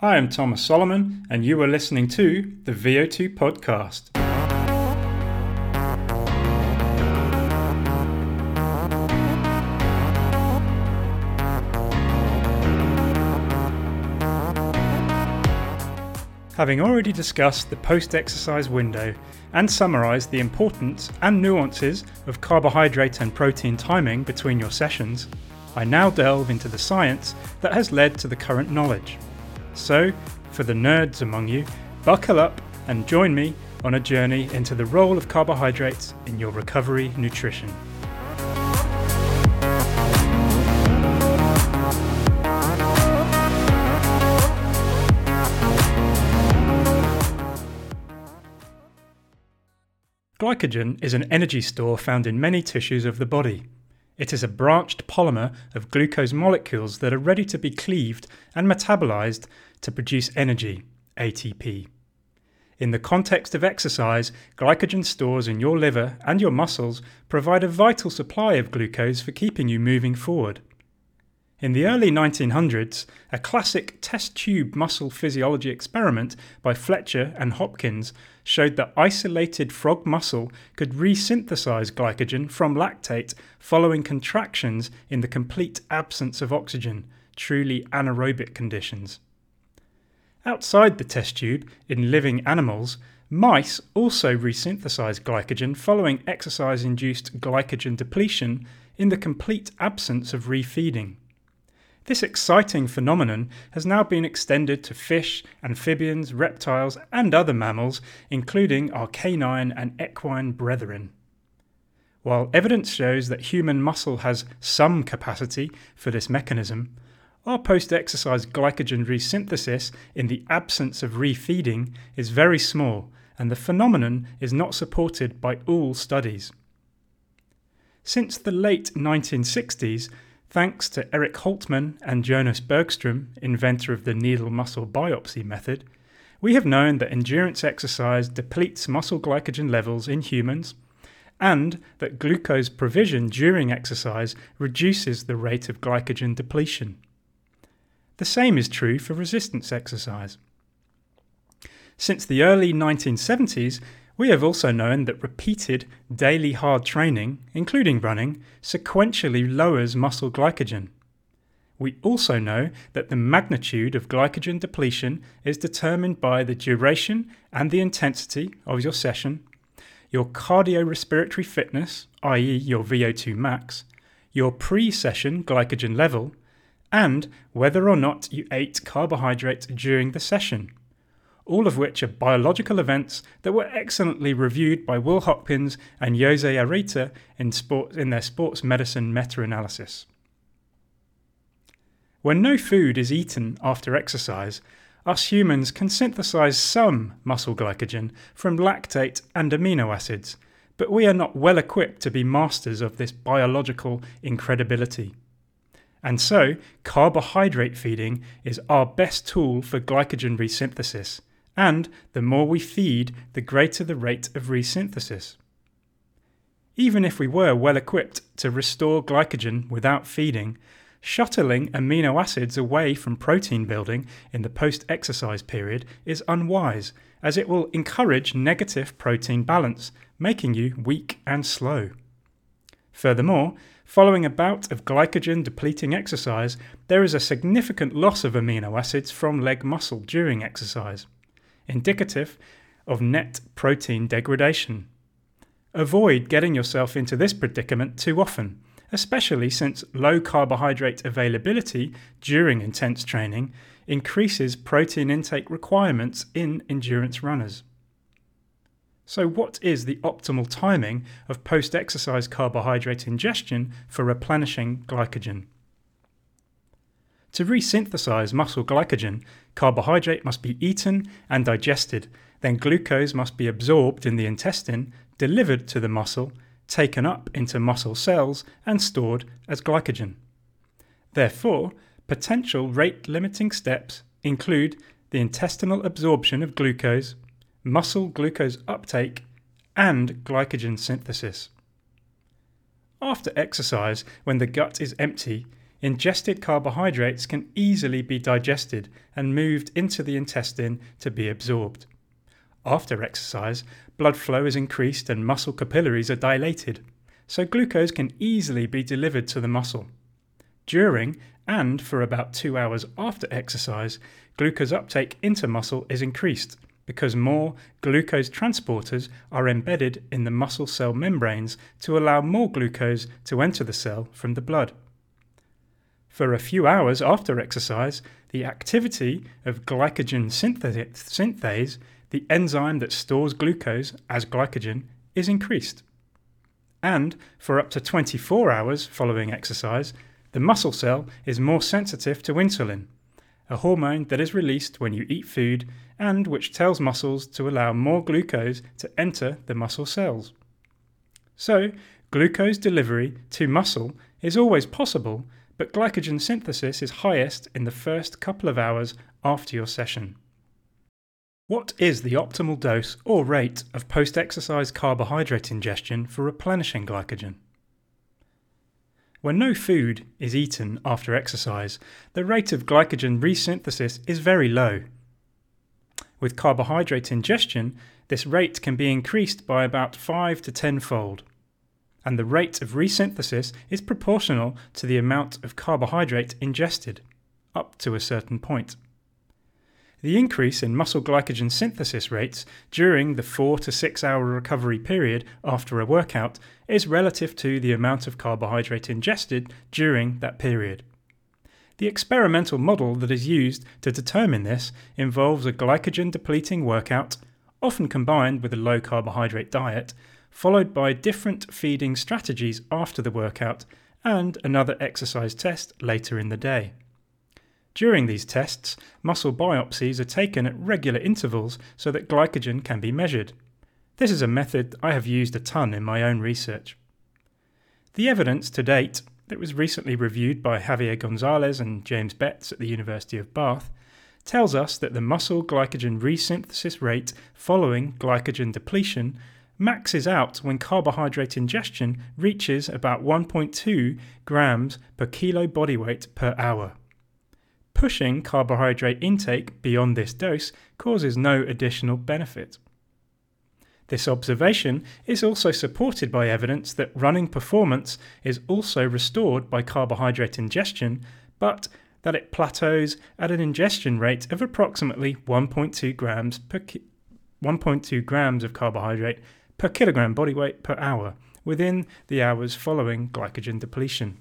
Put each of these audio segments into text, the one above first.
I am Thomas Solomon, and you are listening to the VO2 podcast. Having already discussed the post exercise window and summarised the importance and nuances of carbohydrate and protein timing between your sessions, I now delve into the science that has led to the current knowledge. So, for the nerds among you, buckle up and join me on a journey into the role of carbohydrates in your recovery nutrition. Glycogen is an energy store found in many tissues of the body. It is a branched polymer of glucose molecules that are ready to be cleaved and metabolized to produce energy, ATP. In the context of exercise, glycogen stores in your liver and your muscles provide a vital supply of glucose for keeping you moving forward. In the early 1900s, a classic test tube muscle physiology experiment by Fletcher and Hopkins showed that isolated frog muscle could resynthesize glycogen from lactate following contractions in the complete absence of oxygen, truly anaerobic conditions. Outside the test tube, in living animals, mice also resynthesize glycogen following exercise induced glycogen depletion in the complete absence of refeeding. This exciting phenomenon has now been extended to fish, amphibians, reptiles, and other mammals, including our canine and equine brethren. While evidence shows that human muscle has some capacity for this mechanism, our post exercise glycogen resynthesis in the absence of refeeding is very small, and the phenomenon is not supported by all studies. Since the late 1960s, Thanks to Eric Hultman and Jonas Bergstrom, inventor of the needle muscle biopsy method, we have known that endurance exercise depletes muscle glycogen levels in humans and that glucose provision during exercise reduces the rate of glycogen depletion. The same is true for resistance exercise. Since the early 1970s, we have also known that repeated daily hard training, including running, sequentially lowers muscle glycogen. We also know that the magnitude of glycogen depletion is determined by the duration and the intensity of your session, your cardiorespiratory fitness, i.e., your VO2 max, your pre session glycogen level, and whether or not you ate carbohydrates during the session all of which are biological events that were excellently reviewed by Will Hopkins and Jose Areta in, in their sports medicine meta analysis. When no food is eaten after exercise, us humans can synthesize some muscle glycogen from lactate and amino acids, but we are not well equipped to be masters of this biological incredibility. And so, carbohydrate feeding is our best tool for glycogen resynthesis, and the more we feed, the greater the rate of resynthesis. Even if we were well equipped to restore glycogen without feeding, shuttling amino acids away from protein building in the post exercise period is unwise, as it will encourage negative protein balance, making you weak and slow. Furthermore, following a bout of glycogen depleting exercise, there is a significant loss of amino acids from leg muscle during exercise indicative of net protein degradation. Avoid getting yourself into this predicament too often, especially since low carbohydrate availability during intense training increases protein intake requirements in endurance runners. So, what is the optimal timing of post exercise carbohydrate ingestion for replenishing glycogen? To resynthesize muscle glycogen, carbohydrate must be eaten and digested, then glucose must be absorbed in the intestine, delivered to the muscle, taken up into muscle cells, and stored as glycogen. Therefore, potential rate limiting steps include the intestinal absorption of glucose, muscle glucose uptake, and glycogen synthesis. After exercise, when the gut is empty, ingested carbohydrates can easily be digested and moved into the intestine to be absorbed. After exercise, blood flow is increased and muscle capillaries are dilated, so glucose can easily be delivered to the muscle. During and for about two hours after exercise, glucose uptake into muscle is increased because more glucose transporters are embedded in the muscle cell membranes to allow more glucose to enter the cell from the blood. For a few hours after exercise, the activity of glycogen synthase, the enzyme that stores glucose as glycogen, is increased. And for up to 24 hours following exercise, the muscle cell is more sensitive to insulin, a hormone that is released when you eat food and which tells muscles to allow more glucose to enter the muscle cells. So, glucose delivery to muscle is always possible, but glycogen synthesis is highest in the first couple of hours after your session. What is the optimal dose or rate of post exercise carbohydrate ingestion for replenishing glycogen? When no food is eaten after exercise, the rate of glycogen resynthesis is very low. With carbohydrate ingestion, this rate can be increased by about 5 to 10 fold, and the rate of resynthesis is proportional to the amount of carbohydrate ingested, up to a certain point. The increase in muscle glycogen synthesis rates during the 4 to 6 hour recovery period after a workout is relative to the amount of carbohydrate ingested during that period. The experimental model that is used to determine this involves a glycogen depleting workout, often combined with a low carbohydrate diet, followed by different feeding strategies after the workout and another exercise test later in the day. During these tests, muscle biopsies are taken at regular intervals so that glycogen can be measured. This is a method I have used a ton in my own research. The evidence to date, that was recently reviewed by Javier Gonzalez and James Betts at the University of Bath, tells us that the muscle glycogen resynthesis rate following glycogen depletion maxes out when carbohydrate ingestion reaches about 1.2 grams per kilo body weight per hour. Pushing carbohydrate intake beyond this dose causes no additional benefit. This observation is also supported by evidence that running performance is also restored by carbohydrate ingestion, but that it plateaus at an ingestion rate of approximately 1.2 grams per ki- 1.2 grams of carbohydrate per kilogram body weight per hour within the hours following glycogen depletion.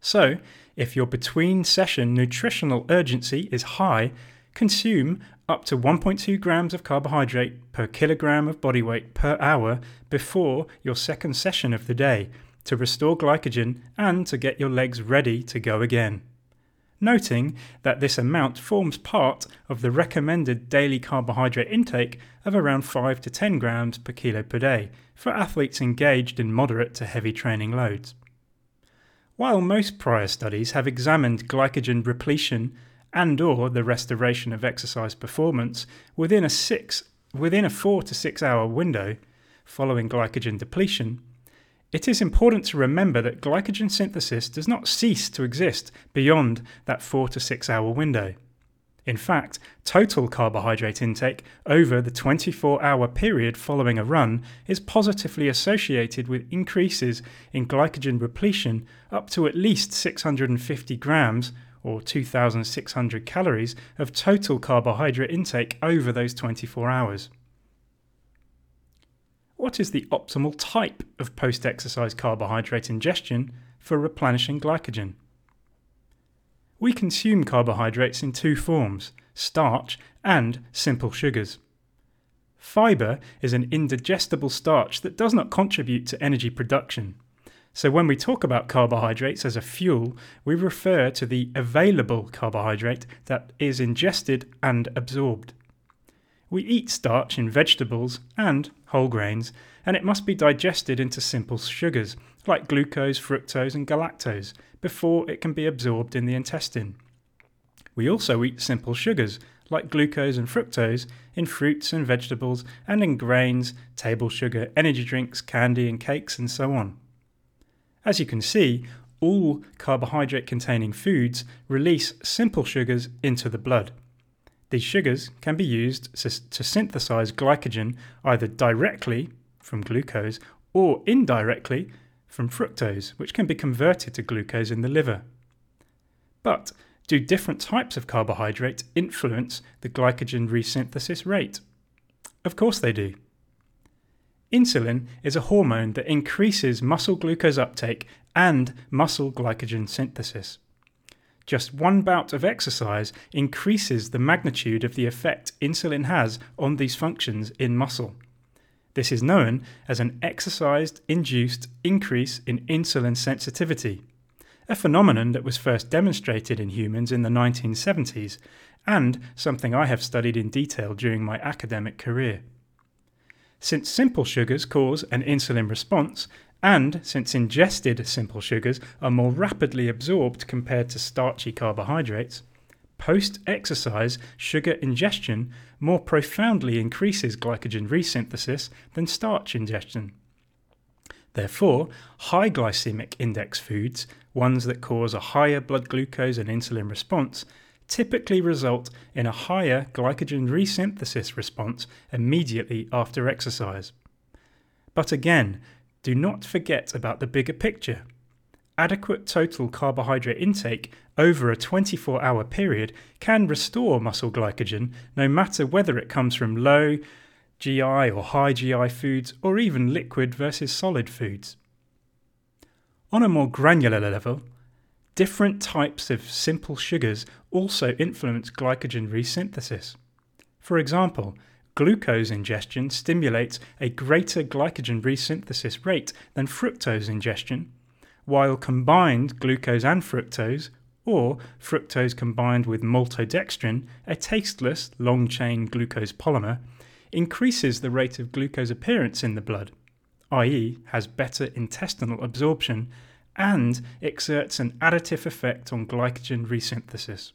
So, if your between session nutritional urgency is high, consume up to 1.2 grams of carbohydrate per kilogram of body weight per hour before your second session of the day to restore glycogen and to get your legs ready to go again. Noting that this amount forms part of the recommended daily carbohydrate intake of around 5 to 10 grams per kilo per day for athletes engaged in moderate to heavy training loads. While most prior studies have examined glycogen repletion and or the restoration of exercise performance within a 6 within a 4 to 6 hour window following glycogen depletion, it is important to remember that glycogen synthesis does not cease to exist beyond that 4 to 6 hour window. In fact, total carbohydrate intake over the 24 hour period following a run is positively associated with increases in glycogen repletion up to at least 650 grams or 2,600 calories of total carbohydrate intake over those 24 hours. What is the optimal type of post exercise carbohydrate ingestion for replenishing glycogen? We consume carbohydrates in two forms starch and simple sugars. Fibre is an indigestible starch that does not contribute to energy production. So, when we talk about carbohydrates as a fuel, we refer to the available carbohydrate that is ingested and absorbed. We eat starch in vegetables and whole grains, and it must be digested into simple sugars like glucose, fructose, and galactose, before it can be absorbed in the intestine. We also eat simple sugars, like glucose and fructose, in fruits and vegetables, and in grains, table sugar, energy drinks, candy, and cakes, and so on. As you can see, all carbohydrate containing foods release simple sugars into the blood. These sugars can be used to synthesize glycogen either directly from glucose or indirectly from fructose, which can be converted to glucose in the liver. But do different types of carbohydrate influence the glycogen resynthesis rate? Of course they do. Insulin is a hormone that increases muscle glucose uptake and muscle glycogen synthesis. Just one bout of exercise increases the magnitude of the effect insulin has on these functions in muscle. This is known as an exercise induced increase in insulin sensitivity, a phenomenon that was first demonstrated in humans in the 1970s and something I have studied in detail during my academic career. Since simple sugars cause an insulin response, and since ingested simple sugars are more rapidly absorbed compared to starchy carbohydrates, post exercise sugar ingestion more profoundly increases glycogen resynthesis than starch ingestion. Therefore, high glycemic index foods, ones that cause a higher blood glucose and insulin response, typically result in a higher glycogen resynthesis response immediately after exercise. But again, do not forget about the bigger picture. Adequate total carbohydrate intake over a 24 hour period can restore muscle glycogen no matter whether it comes from low GI or high GI foods or even liquid versus solid foods. On a more granular level, different types of simple sugars also influence glycogen resynthesis. For example, Glucose ingestion stimulates a greater glycogen resynthesis rate than fructose ingestion, while combined glucose and fructose, or fructose combined with maltodextrin, a tasteless long chain glucose polymer, increases the rate of glucose appearance in the blood, i.e., has better intestinal absorption, and exerts an additive effect on glycogen resynthesis.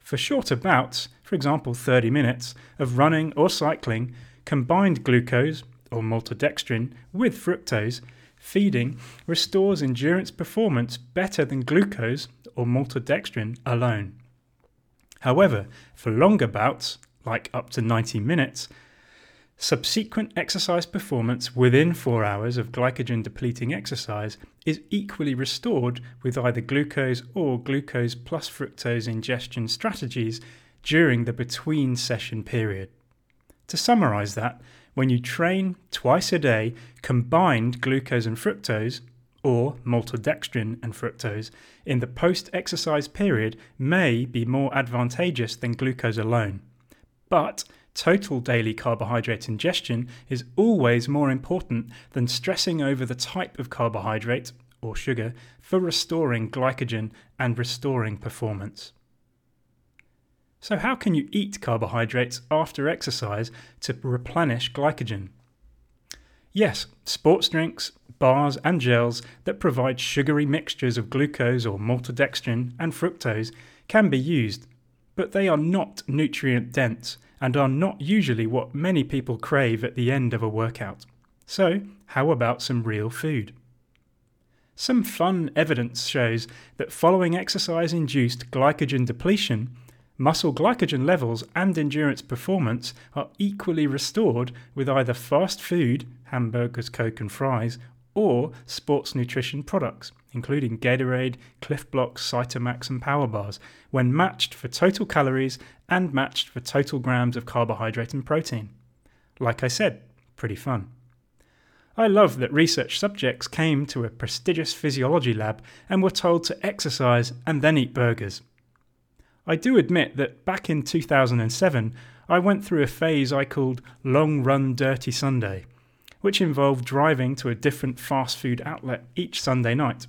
For shorter bouts, for example 30 minutes, of running or cycling, combined glucose or maltodextrin with fructose feeding restores endurance performance better than glucose or maltodextrin alone. However, for longer bouts, like up to 90 minutes, Subsequent exercise performance within four hours of glycogen depleting exercise is equally restored with either glucose or glucose plus fructose ingestion strategies during the between session period. To summarize that, when you train twice a day, combined glucose and fructose, or maltodextrin and fructose, in the post exercise period may be more advantageous than glucose alone. But total daily carbohydrate ingestion is always more important than stressing over the type of carbohydrate or sugar for restoring glycogen and restoring performance. So, how can you eat carbohydrates after exercise to replenish glycogen? Yes, sports drinks, bars, and gels that provide sugary mixtures of glucose or maltodextrin and fructose can be used, but they are not nutrient dense and are not usually what many people crave at the end of a workout. So, how about some real food? Some fun evidence shows that following exercise induced glycogen depletion, muscle glycogen levels and endurance performance are equally restored with either fast food, hamburgers, Coke, and fries, or sports nutrition products, including Gatorade, Clif Bloks, Cytomax, and Power Bars, when matched for total calories and matched for total grams of carbohydrate and protein. Like I said, pretty fun. I love that research subjects came to a prestigious physiology lab and were told to exercise and then eat burgers. I do admit that back in 2007, I went through a phase I called Long Run Dirty Sunday which involved driving to a different fast food outlet each Sunday night.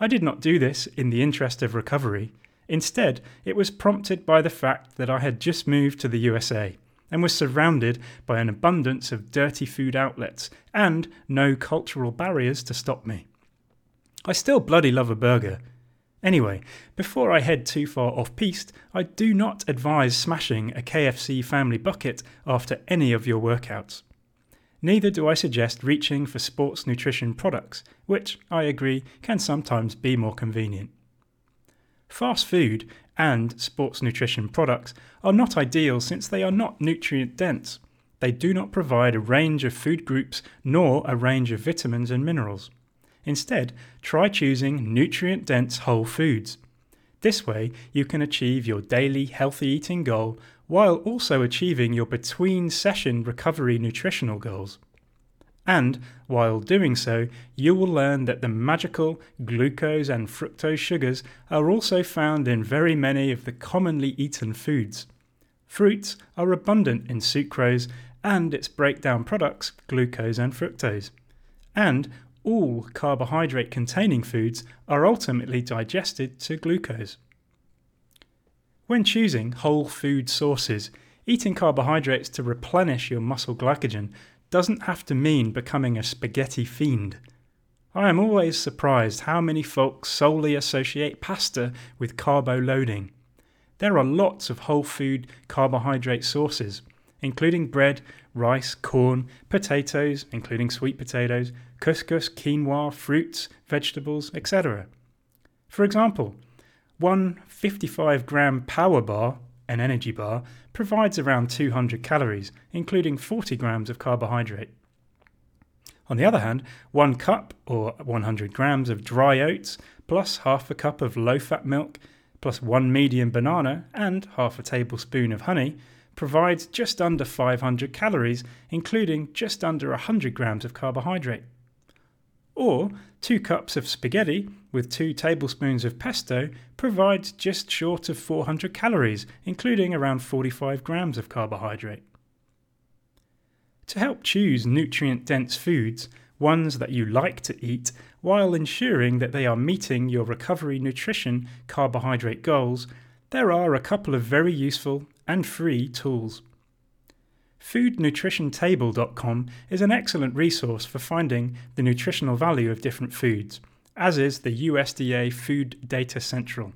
I did not do this in the interest of recovery. Instead, it was prompted by the fact that I had just moved to the USA and was surrounded by an abundance of dirty food outlets and no cultural barriers to stop me. I still bloody love a burger. Anyway, before I head too far off piste, I do not advise smashing a KFC family bucket after any of your workouts. Neither do I suggest reaching for sports nutrition products, which I agree can sometimes be more convenient. Fast food and sports nutrition products are not ideal since they are not nutrient dense. They do not provide a range of food groups nor a range of vitamins and minerals. Instead, try choosing nutrient dense whole foods. This way, you can achieve your daily healthy eating goal while also achieving your between session recovery nutritional goals. And while doing so, you will learn that the magical glucose and fructose sugars are also found in very many of the commonly eaten foods. Fruits are abundant in sucrose and its breakdown products, glucose and fructose. And all carbohydrate containing foods are ultimately digested to glucose. When choosing whole food sources, eating carbohydrates to replenish your muscle glycogen doesn't have to mean becoming a spaghetti fiend. I am always surprised how many folks solely associate pasta with carbo loading. There are lots of whole food carbohydrate sources, including bread, rice, corn, potatoes, including sweet potatoes, couscous, quinoa, fruits, vegetables, etc. For example, one 55 gram power bar, an energy bar, provides around 200 calories, including 40 grams of carbohydrate. On the other hand, one cup or 100 grams of dry oats plus half a cup of low fat milk plus one medium banana and half a tablespoon of honey provides just under 500 calories, including just under 100 grams of carbohydrate. Or, two cups of spaghetti with two tablespoons of pesto provides just short of 400 calories, including around 45 grams of carbohydrate. To help choose nutrient dense foods, ones that you like to eat, while ensuring that they are meeting your recovery nutrition carbohydrate goals, there are a couple of very useful and free tools. FoodNutritionTable.com is an excellent resource for finding the nutritional value of different foods, as is the USDA Food Data Central.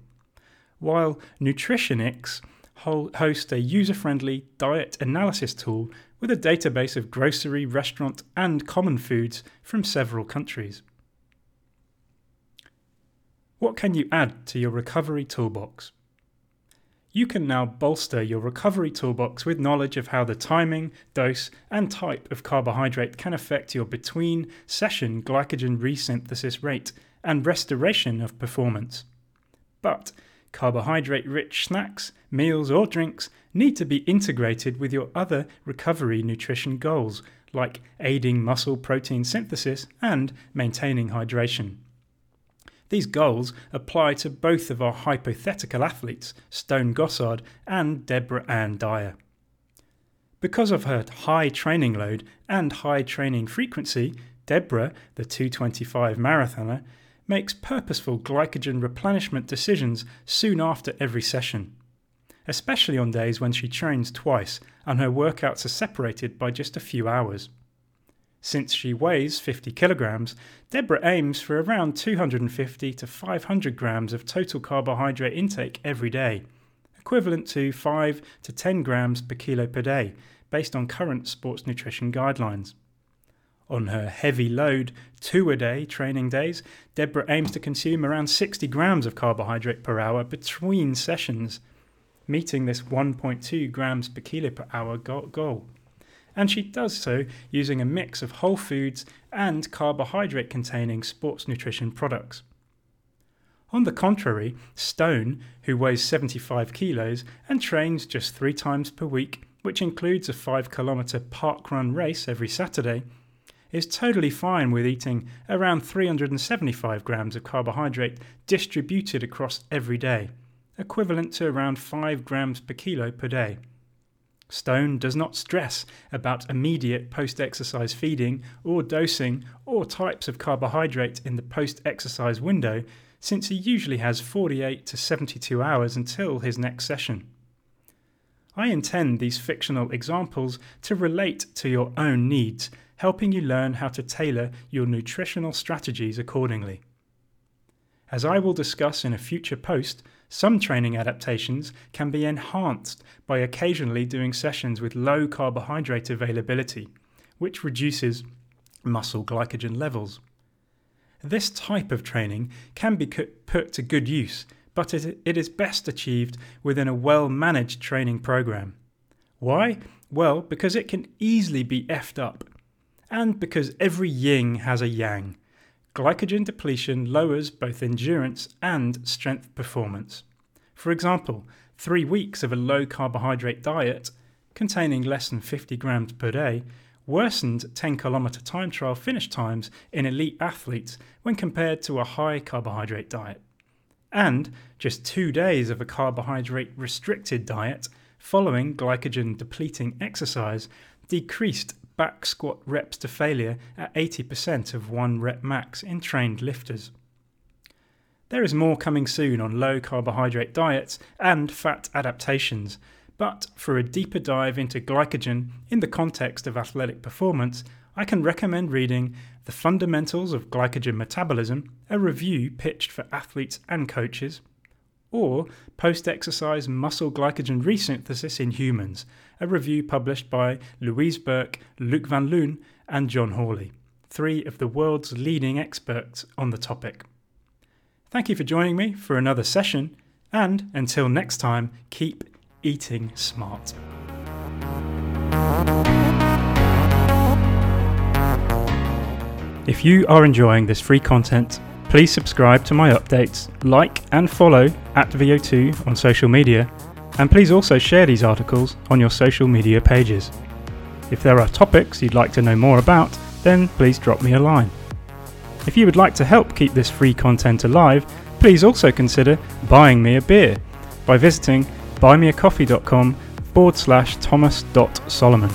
While Nutritionix hosts a user friendly diet analysis tool with a database of grocery, restaurant, and common foods from several countries. What can you add to your recovery toolbox? You can now bolster your recovery toolbox with knowledge of how the timing, dose, and type of carbohydrate can affect your between session glycogen resynthesis rate and restoration of performance. But carbohydrate rich snacks, meals, or drinks need to be integrated with your other recovery nutrition goals, like aiding muscle protein synthesis and maintaining hydration. These goals apply to both of our hypothetical athletes, Stone Gossard and Deborah Ann Dyer. Because of her high training load and high training frequency, Deborah, the 225 marathoner, makes purposeful glycogen replenishment decisions soon after every session, especially on days when she trains twice and her workouts are separated by just a few hours. Since she weighs 50 kilograms, Deborah aims for around 250 to 500 grams of total carbohydrate intake every day, equivalent to 5 to 10 grams per kilo per day, based on current sports nutrition guidelines. On her heavy load, two a day training days, Deborah aims to consume around 60 grams of carbohydrate per hour between sessions, meeting this 1.2 grams per kilo per hour goal and she does so using a mix of whole foods and carbohydrate containing sports nutrition products. On the contrary, Stone, who weighs 75 kilos and trains just three times per week, which includes a 5 kilometre park run race every Saturday, is totally fine with eating around 375 grams of carbohydrate distributed across every day, equivalent to around 5 grams per kilo per day. Stone does not stress about immediate post exercise feeding or dosing or types of carbohydrate in the post exercise window, since he usually has 48 to 72 hours until his next session. I intend these fictional examples to relate to your own needs, helping you learn how to tailor your nutritional strategies accordingly. As I will discuss in a future post, some training adaptations can be enhanced by occasionally doing sessions with low carbohydrate availability, which reduces muscle glycogen levels. This type of training can be put to good use, but it is best achieved within a well managed training program. Why? Well, because it can easily be effed up, and because every yin has a yang. Glycogen depletion lowers both endurance and strength performance. For example, three weeks of a low carbohydrate diet, containing less than 50 grams per day, worsened 10 kilometre time trial finish times in elite athletes when compared to a high carbohydrate diet. And just two days of a carbohydrate restricted diet following glycogen depleting exercise decreased back squat reps to failure at 80% of one rep max in trained lifters. There is more coming soon on low carbohydrate diets and fat adaptations, but for a deeper dive into glycogen in the context of athletic performance, I can recommend reading The Fundamentals of Glycogen Metabolism, a review pitched for athletes and coaches, or Post Exercise Muscle Glycogen Resynthesis in Humans, a review published by Louise Burke, Luc Van Loon, and John Hawley, three of the world's leading experts on the topic. Thank you for joining me for another session, and until next time, keep eating smart. If you are enjoying this free content, please subscribe to my updates, like and follow at VO2 on social media, and please also share these articles on your social media pages. If there are topics you'd like to know more about, then please drop me a line. If you would like to help keep this free content alive, please also consider buying me a beer by visiting buymeacoffee.com forward slash thomas.solomon.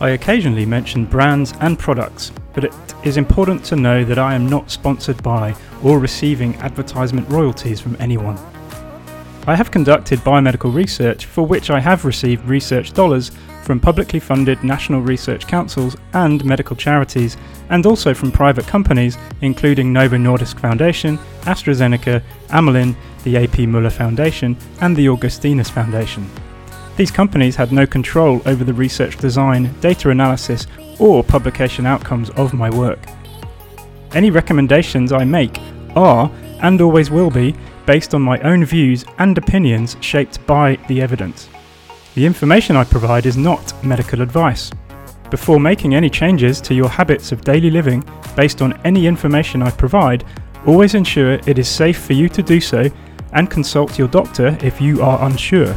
I occasionally mention brands and products, but it is important to know that I am not sponsored by or receiving advertisement royalties from anyone. I have conducted biomedical research for which I have received research dollars from publicly funded national research councils and medical charities, and also from private companies including Novo Nordisk Foundation, AstraZeneca, Amylin, the AP Muller Foundation, and the Augustinus Foundation. These companies had no control over the research design, data analysis, or publication outcomes of my work. Any recommendations I make are, and always will be, based on my own views and opinions shaped by the evidence. The information I provide is not medical advice. Before making any changes to your habits of daily living based on any information I provide, always ensure it is safe for you to do so and consult your doctor if you are unsure.